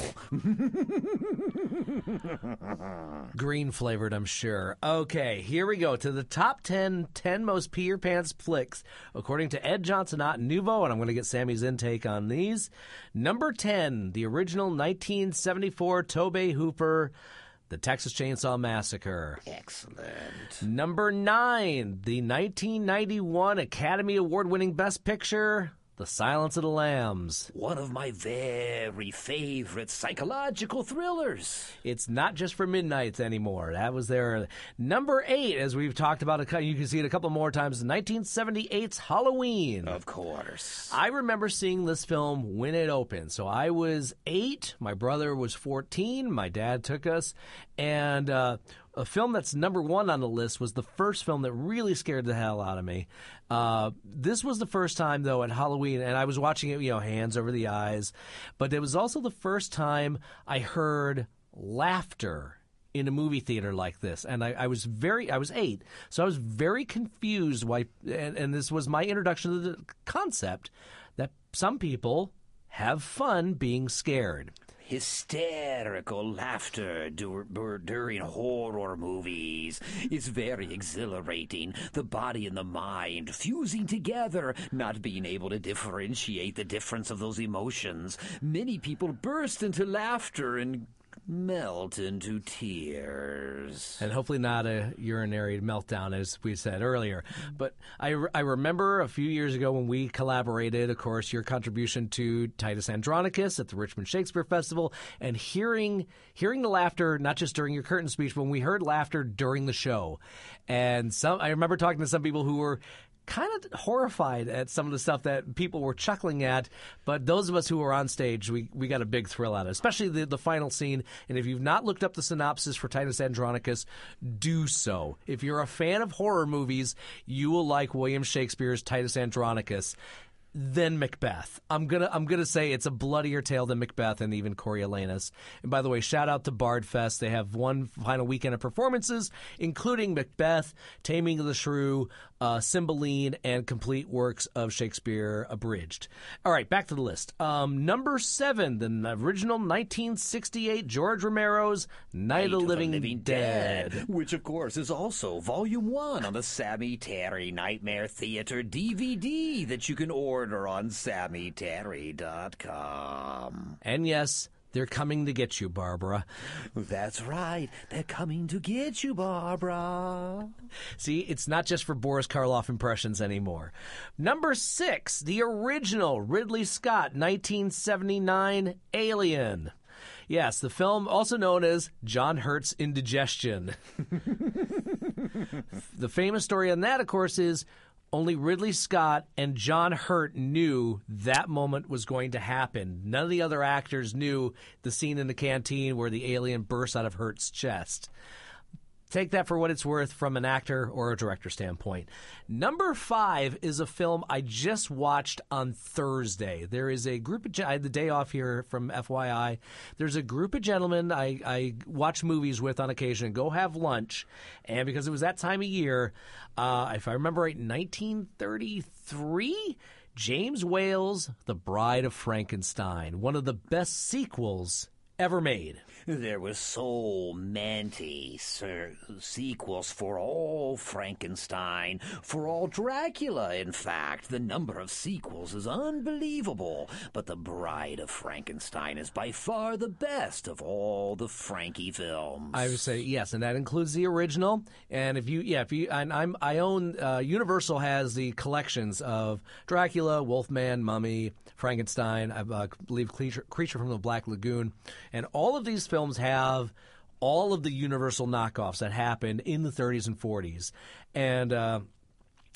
Green flavored, I'm sure. Okay, here we go to the top 10, 10 most pee your pants flicks, according to Ed Johnson, not Nuvo, and I'm going to get Sammy's intake on these. Number 10, the original 1974 Tobe Hooper, The Texas Chainsaw Massacre. Excellent. Number 9, the 1991 Academy Award winning Best Picture, The Silence of the Lambs. One of my very favorite psychological thrillers. It's not just for midnights anymore. That was their number eight, as we've talked about. A, you can see it a couple more times. 1978's Halloween. Of course. I remember seeing this film when it opened. So I was eight. My brother was 14. My dad took us. And uh, a film that's number one on the list was the first film that really scared the hell out of me. Uh, this was the first time, though, at Halloween, and I was watching it, you know, hands over the eyes. But it was also the first time I heard laughter in a movie theater like this and I, I was very i was eight so i was very confused why and, and this was my introduction to the concept that some people have fun being scared Hysterical laughter dur- dur- during horror movies is very exhilarating. The body and the mind fusing together, not being able to differentiate the difference of those emotions. Many people burst into laughter and melt into tears. and hopefully not a urinary meltdown, as we said earlier. But I, I remember a few years ago when we collaborated, of course, your contribution to Titus Andronicus at the Richmond Shakespeare Festival, and hearing hearing the laughter not just during your curtain speech, but when we heard laughter during the show. And some, I remember talking to some people who were kind of horrified at some of the stuff that people were chuckling at. But those of us who were on stage, we, we got a big thrill out of it, especially the, the final scene. And if you've not looked up the synopsis for Titus Andronicus, do so. If you're a fan of horror movies, you will like William Shakespeare's Titus Andronicus. Than Macbeth. I'm gonna I'm gonna say it's a bloodier tale than Macbeth and even Coriolanus. And by the way, shout out to Bardfest. They have one final weekend of performances, including Macbeth, Taming of the Shrew, uh, Cymbeline, and complete works of Shakespeare abridged. All right, back to the list. Um, number seven, the original 1968 George Romero's Night, of the Living, Dead. Which, of course, is also Volume 1 on the Sammy Terry Nightmare Theater DVD that you can order on SammyTerry.com. And yes, they're coming to get you, Barbara. That's right. They're coming to get you, Barbara. See, it's not just for Boris Karloff impressions anymore. Number six, the original Ridley Scott 1979 Alien. Yes, the film also known as John Hurt's Indigestion. the famous story on that, of course, is only Ridley Scott and John Hurt knew that moment was going to happen. None of the other actors knew the scene in the canteen where the alien bursts out of Hurt's chest. Take that for what it's worth from an actor or a director standpoint. Number five is a film I just watched on Thursday. There is a group of, I had the day off here from FYI. There's a group of gentlemen I, I watch movies with on occasion and go have lunch. And because it was that time of year, uh, if I remember right, 1933, James Whale's The Bride of Frankenstein, one of the best sequels ever made. There were so many sequels for all Frankenstein, for all Dracula, in fact. The number of sequels is unbelievable, but The Bride of Frankenstein is by far the best of all the Frankie films. I would say yes, and that includes the original. And if you, yeah, if you, and I'm, I own. Uh, Universal has the collections of Dracula, Wolfman, Mummy, Frankenstein. I uh, believe Creature, Creature from the Black Lagoon, and all of these films have all of the Universal knockoffs that happened in the 30s and 40s, and uh,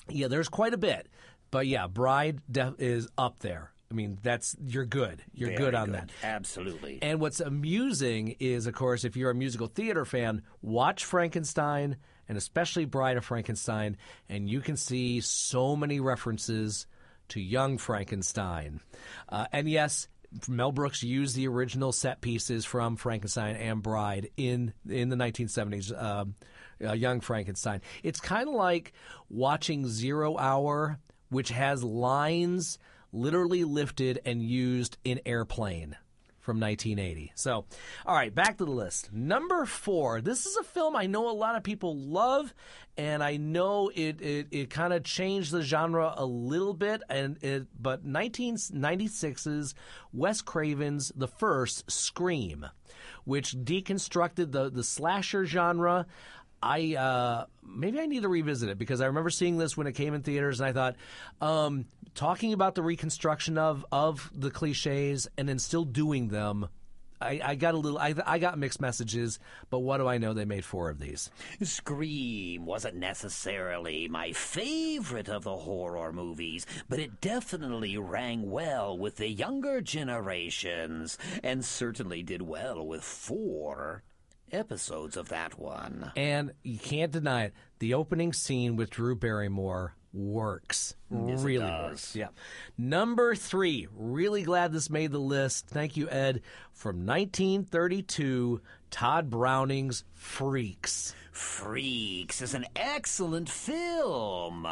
yeah, there's quite a bit. But yeah, Bride def- is up there. I mean, that's you're good. You're Very good on that. Absolutely. And what's amusing is, of course, if you're a musical theater fan, watch Frankenstein and especially Bride of Frankenstein, and you can see so many references to young Frankenstein. Uh, and yes, Mel Brooks used the original set pieces from Frankenstein and Bride in in the 1970s. Uh, uh, young Frankenstein. It's kind of like watching Zero Hour, which has lines literally lifted and used in Airplane from 1980. So, all right, back to the list. Number four. This is a film I know a lot of people love, and I know it it, it kind of changed the genre a little bit. And it, but 1996's Wes Craven's The First Scream, which deconstructed the the slasher genre. I uh, maybe I need to revisit it because I remember seeing this when it came in theaters, and I thought, um, talking about the reconstruction of of the cliches and then still doing them. I, I got a little. I, I got mixed messages, but what do I know? They made four of these. Scream wasn't necessarily my favorite of the horror movies, but it definitely rang well with the younger generations, and certainly did well with four episodes of that one. And you can't deny it. The opening scene with Drew Barrymore works. Yes, it really does. works. Yeah. Number three. Really glad this made the list. Thank you, Ed. From 1932, Tod Browning's Freaks. Freaks is an excellent film.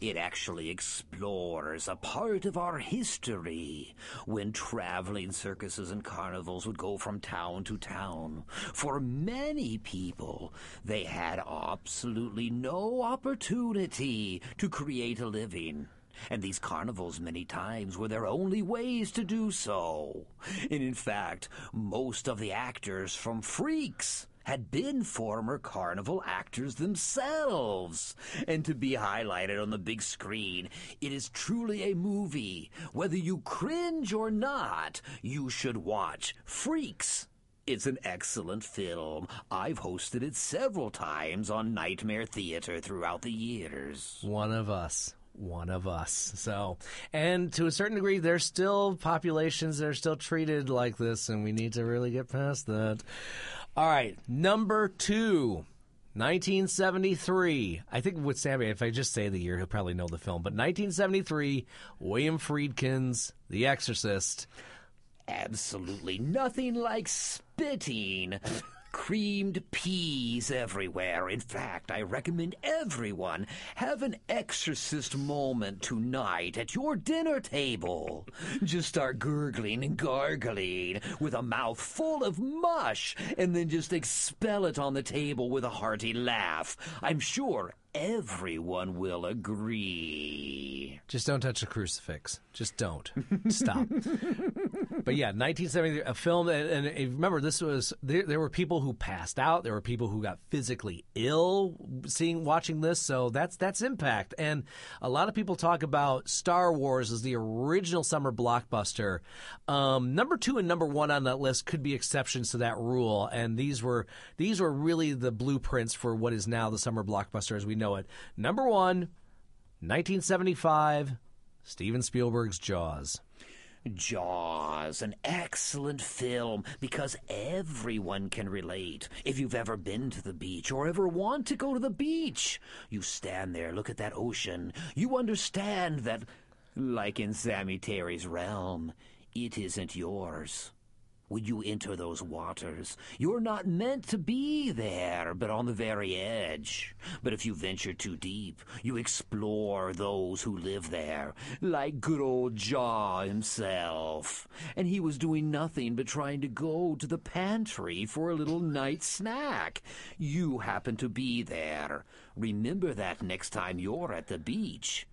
It actually explores a part of our history when traveling circuses and carnivals would go from town to town. For many people, they had absolutely no opportunity to create a living. And these carnivals many times were their only ways to do so. And in fact, most of the actors from Freaks had been former carnival actors themselves. And to be highlighted on the big screen, it is truly a movie. Whether you cringe or not, you should watch Freaks. It's an excellent film. I've hosted it several times on Nightmare Theater throughout the years. One of us. One of us. So, and to a certain degree, there's still populations that are still treated like this, and we need to really get past that. All right, number two. 1973. I think with Sammy, if I just say the year, he'll probably know the film. But 1973, William Friedkin's The Exorcist. Absolutely nothing like spitting. Creamed peas everywhere. In fact, I recommend everyone have an exorcist moment tonight at your dinner table. Just start gurgling and gargling with a mouth full of mush and then just expel it on the table with a hearty laugh. I'm sure everyone will agree. Just don't touch the crucifix. Just don't. Stop. but yeah, 1973, a film, and, and remember, this was there, there. were people who passed out. There were people who got physically ill seeing watching this. So that's that's impact. And a lot of people talk about Star Wars as the original summer blockbuster. Um, number two and number one on that list could be exceptions to that rule. And these were these were really the blueprints for what is now the summer blockbuster as we know it. Number one, 1975, Steven Spielberg's Jaws. Jaws, an excellent film because everyone can relate. If you've ever been to the beach or ever want to go to the beach, you stand there, look at that ocean, you understand that, like in Sammy Terry's realm, it isn't yours when you enter those waters. You're not meant to be there, but on the very edge. But if you venture too deep, you explore those who live there, like good old Jaw himself. And he was doing nothing but trying to go to the pantry for a little night snack. You happen to be there. Remember that next time you're at the beach.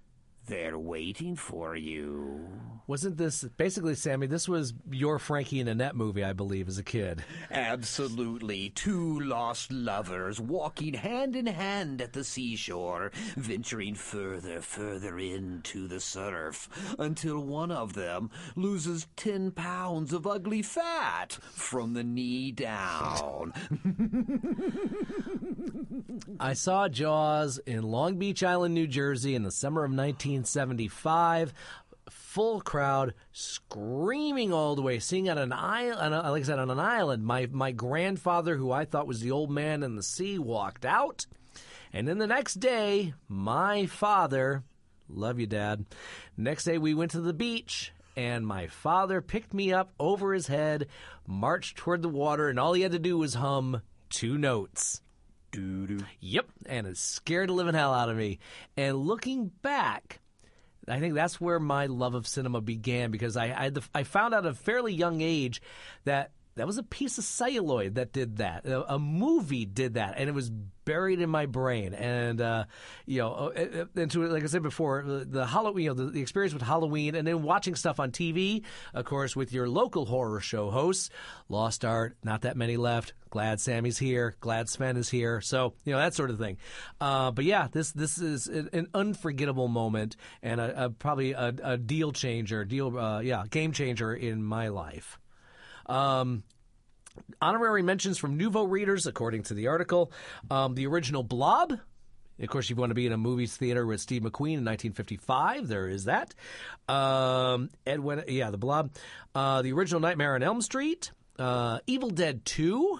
They're waiting for you. Wasn't this basically, Sammy? This was your Frankie and Annette movie, I believe, as a kid. Absolutely. Two lost lovers walking hand in hand at the seashore, venturing further, further into the surf, until one of them loses 10 pounds of ugly fat from the knee down. I saw Jaws in Long Beach Island, New Jersey in the summer of 19. 1975 full crowd screaming all the way, singing on an island, like I said, on an island. My my grandfather, who I thought was the old man in the sea, walked out, and then the next day, my father, love you, Dad. Next day, we went to the beach. And my father picked me up over his head, marched toward the water, and all he had to do was hum two notes. Doo-doo. Yep, and it scared the living hell out of me. And looking back, I think that's where my love of cinema began because I I, I found out at a fairly young age that that was a piece of celluloid that did that. A, movie did that, and it was buried in my brain. And uh, you know, uh, uh, into like I said before, the, the Halloween, you know, the, the, experience with Halloween, and then watching stuff on TV, of course, with your local horror show hosts. Lost Art, not that many left. Glad Sammy's here. Glad Sven is here. So you know that sort of thing. Uh, but yeah, this this is an unforgettable moment and a, a probably a, a, deal changer, deal uh, yeah, game changer in my life. Um, honorary mentions from Nuvo readers, according to the article. Um, the original Blob. Of course, you want to be in a movie theater with Steve McQueen in 1955. There is that. Um, Edwin, yeah, the Blob. Uh, the original Nightmare on Elm Street. Uh, Evil Dead 2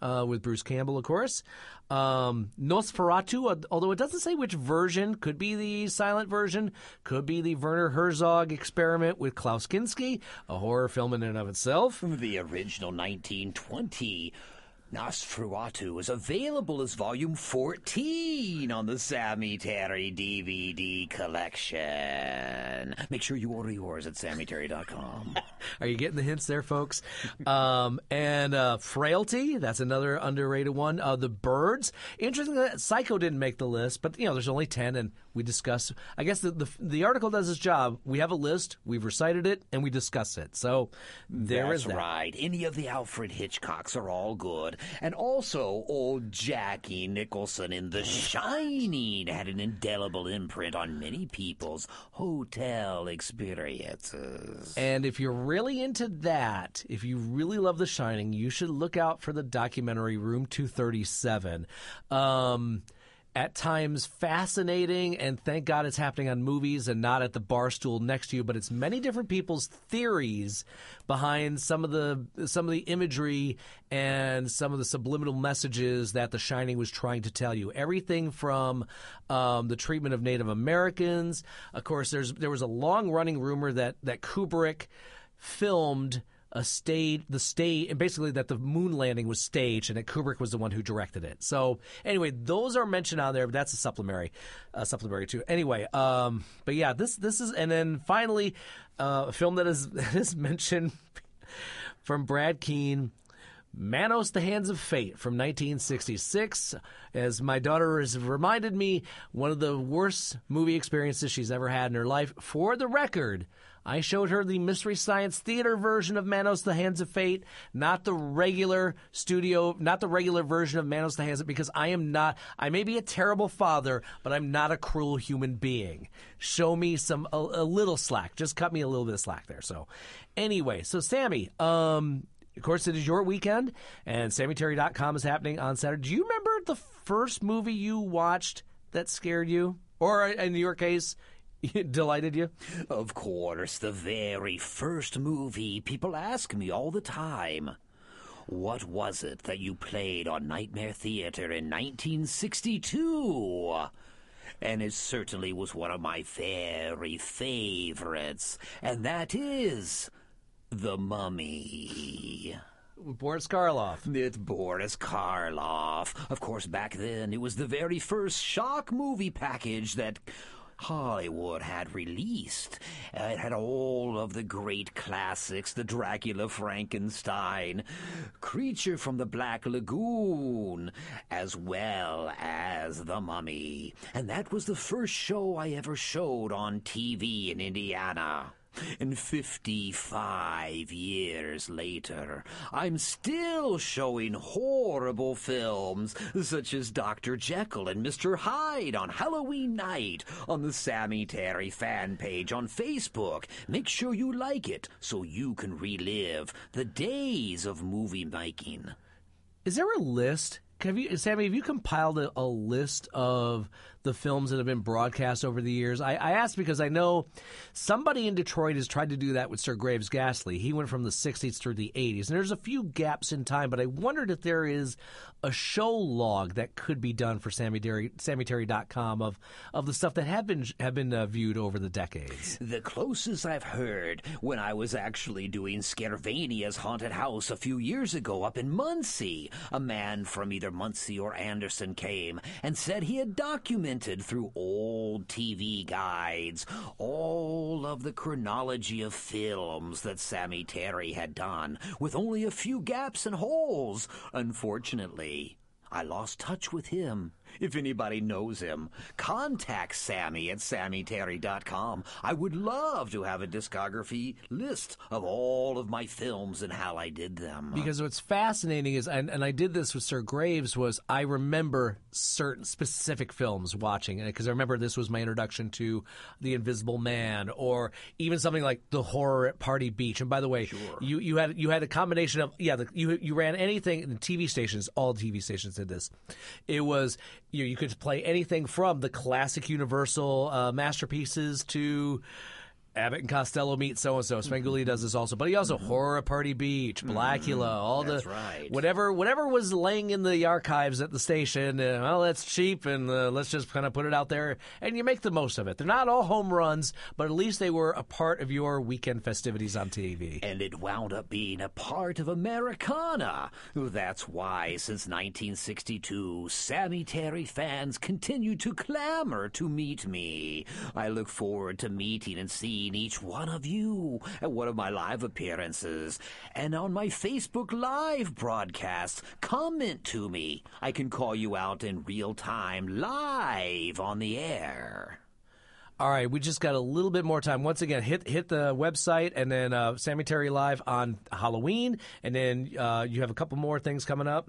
uh, with Bruce Campbell, of course. Um, Nosferatu, although it doesn't say which version, could be the silent version, could be the Werner Herzog experiment with Klaus Kinski, a horror film in and of itself. The original 1920 Nosferatu is available as volume 14 on the Sammy Terry DVD collection. Make sure you order yours at SammyTerry.com. Are you getting the hints there, folks? Um, and uh, Frailty, that's another underrated one. Uh, the Birds. Interesting that Psycho didn't make the list, but, you know, there's only 10, and we discuss. I guess the, the, the article does its job. We have a list, we've recited it, and we discuss it. So there that's is that. right. Any of the Alfred Hitchcocks are all good. And also, old Jackie Nicholson in The Shining had an indelible imprint on many people's hotel experiences. And if you're really into that, if you really love The Shining, you should look out for the documentary Room 237. Um, at times fascinating, and thank God it's happening on movies and not at the bar stool next to you. But it's many different people's theories behind some of the some of the imagery and some of the subliminal messages that The Shining was trying to tell you. Everything from um, the treatment of Native Americans. Of course, there's there was a long running rumor that that Kubrick filmed a stage, the stage, and basically that the moon landing was staged and that Kubrick was the one who directed it. So anyway, those are mentioned on there, but that's a supplementary, uh, supplementary too. Anyway, um, but yeah, this this is, and then finally, uh, a film that is that is mentioned from Brad Keen. Manos, The Hands of Fate from 1966. As my daughter has reminded me, one of the worst movie experiences she's ever had in her life. For the record, I showed her the Mystery Science Theater version of Manos, The Hands of Fate, not the regular studio, not the regular version of Manos, The Hands of because I am not, I may be a terrible father, but I'm not a cruel human being. Show me some, a, a little slack. Just cut me a little bit of slack there. So, anyway, so Sammy, um, of course, it is your weekend, and SammyTerry.com is happening on Saturday. Do you remember the first movie you watched that scared you? Or in your case, delighted you? Of course, the very first movie people ask me all the time. What was it that you played on Nightmare Theater in 1962? And it certainly was one of my very favorites, and that is The Mummy. Boris Karloff. It's Boris Karloff. Of course, back then it was the very first shock movie package that Hollywood had released. Uh, it had all of the great classics the Dracula Frankenstein, Creature from the Black Lagoon, as well as The Mummy. And that was the first show I ever showed on TV in Indiana. And 55 years later, I'm still showing horrible films such as Dr. Jekyll and Mr. Hyde on Halloween night on the Sammy Terry fan page on Facebook. Make sure you like it so you can relive the days of movie making. Is there a list? Have you, Sammy? Have you compiled a, a list of the films that have been broadcast over the years? I, I asked because I know somebody in Detroit has tried to do that with Sir Graves Ghastly. He went from the 60s through the 80s, and there's a few gaps in time, but I wondered if there is a show log that could be done for Sammy Terry, SammyTerry.com of, of the stuff that have been, have been uh, viewed over the decades. The closest I've heard when I was actually doing Scarvania's haunted house a few years ago up in Muncie, a man from either Muncie or Anderson came and said he had documented through old TV guides all of the chronology of films that Sammy Terry had done, with only a few gaps and holes. Unfortunately, I lost touch with him. If anybody knows him, contact Sammy at SammyTerry.com. I would love to have a discography list of all of my films and how I did them. Because what's fascinating is, and, and I did this with Sir Graves, was I remember certain specific films watching, because I remember this was my introduction to The Invisible Man, or even something like The Horror at Party Beach. And by the way, Sure. you, you had you had a combination of yeah, the, you you ran anything. In the TV stations, all TV stations did this. It was you you could play anything from the classic Universal uh, masterpieces to. Abbott and Costello meet so and so. Svengoolie does this also, but he also Horror Party Beach, Blacula, all That's the right. whatever whatever was laying in the archives at the station. Uh, well, that's cheap, and uh, let's just kind of put it out there, and you make the most of it. They're not all home runs, but at least they were a part of your weekend festivities on TV. and it wound up being a part of Americana. That's why, since 1962, Sammy Terry fans continue to clamor to meet me. I look forward to meeting and seeing each one of you at one of my live appearances and on my Facebook Live broadcasts. Comment to me. I can call you out in real time, live on the air. All right, we just got a little bit more time. Once again, hit hit the website and then uh, Sammy Terry Live on Halloween, and then uh, you have a couple more things coming up.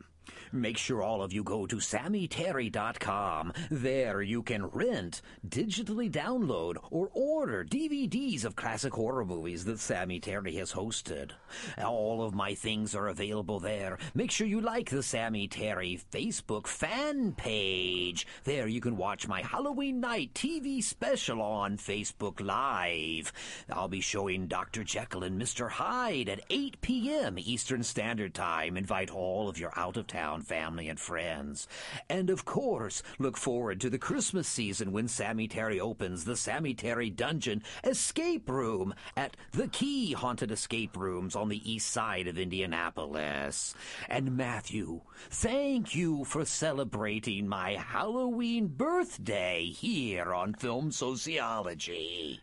Make sure all of you go to SammyTerry.com. There you can rent, digitally download, or order DVDs of classic horror movies that Sammy Terry has hosted. All of my things are available there. Make sure you like the Sammy Terry Facebook fan page. There you can watch my Halloween night TV special on Facebook Live. I'll be showing Dr. Jekyll and Mr. Hyde at 8 p.m. Eastern Standard Time. Invite all of your out of town family and friends. And of course, look forward to the Christmas season when Sammy Terry opens the Sammy Terry Dungeon Escape Room at the Key Haunted Escape Rooms on the east side of Indianapolis. And Matthew, thank you for celebrating my Halloween birthday here on Film Sociology.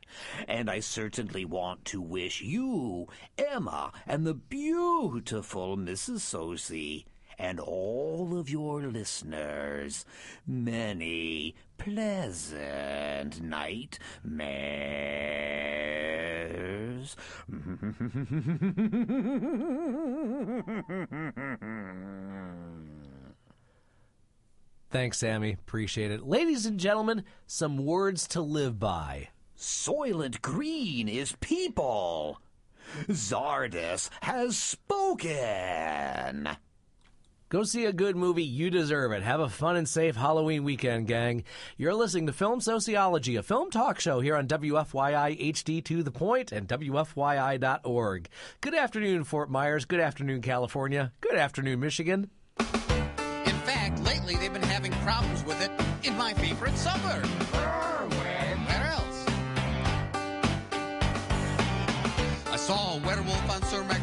And I certainly want to wish you, Emma, and the beautiful Mrs. Socey and all of your listeners many pleasant nightmares. Thanks, Sammy. Appreciate it. Ladies and gentlemen, some words to live by. Soylent Green is people. Zardoz has spoken. Go see a good movie. You deserve it. Have a fun and safe Halloween weekend, gang. You're listening to Film Sociology, a film talk show here on WFYI HD to the point and WFYI.org. Good afternoon, Fort Myers. Good afternoon, California. Good afternoon, Michigan. In fact, lately they've been having problems with it in my favorite suburb. Where else? I saw a werewolf on Cermak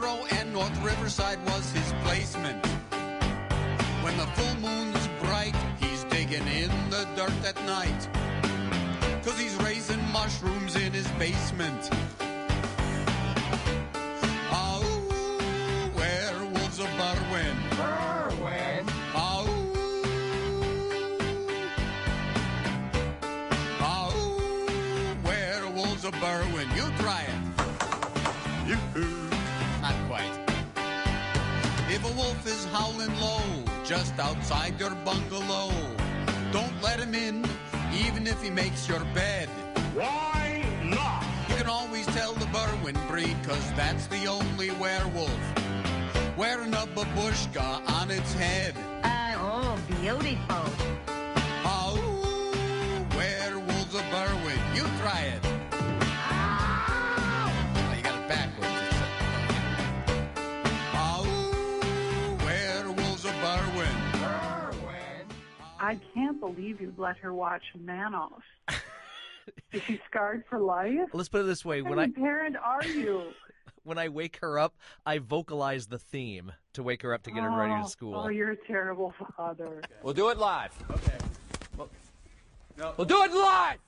And North Riverside was his placement. When the full moon's bright, he's digging in the dirt at night. Cause he's raising mushrooms in his basement. Howling low, just outside your bungalow, don't let him in, even if he makes your bed. Why not? You can always tell the Berwyn breed, cause that's the only werewolf. Wearing a babushka on its head. Uh, oh, beautiful. I can't believe you'd let her watch Manos. Is she scarred for life? Let's put it this way: What when I parent are you? when I wake her up, I vocalize the theme to wake her up to get her ready Oh, to school. Oh, you're a terrible father. We'll do it live. Okay. We'll do it live.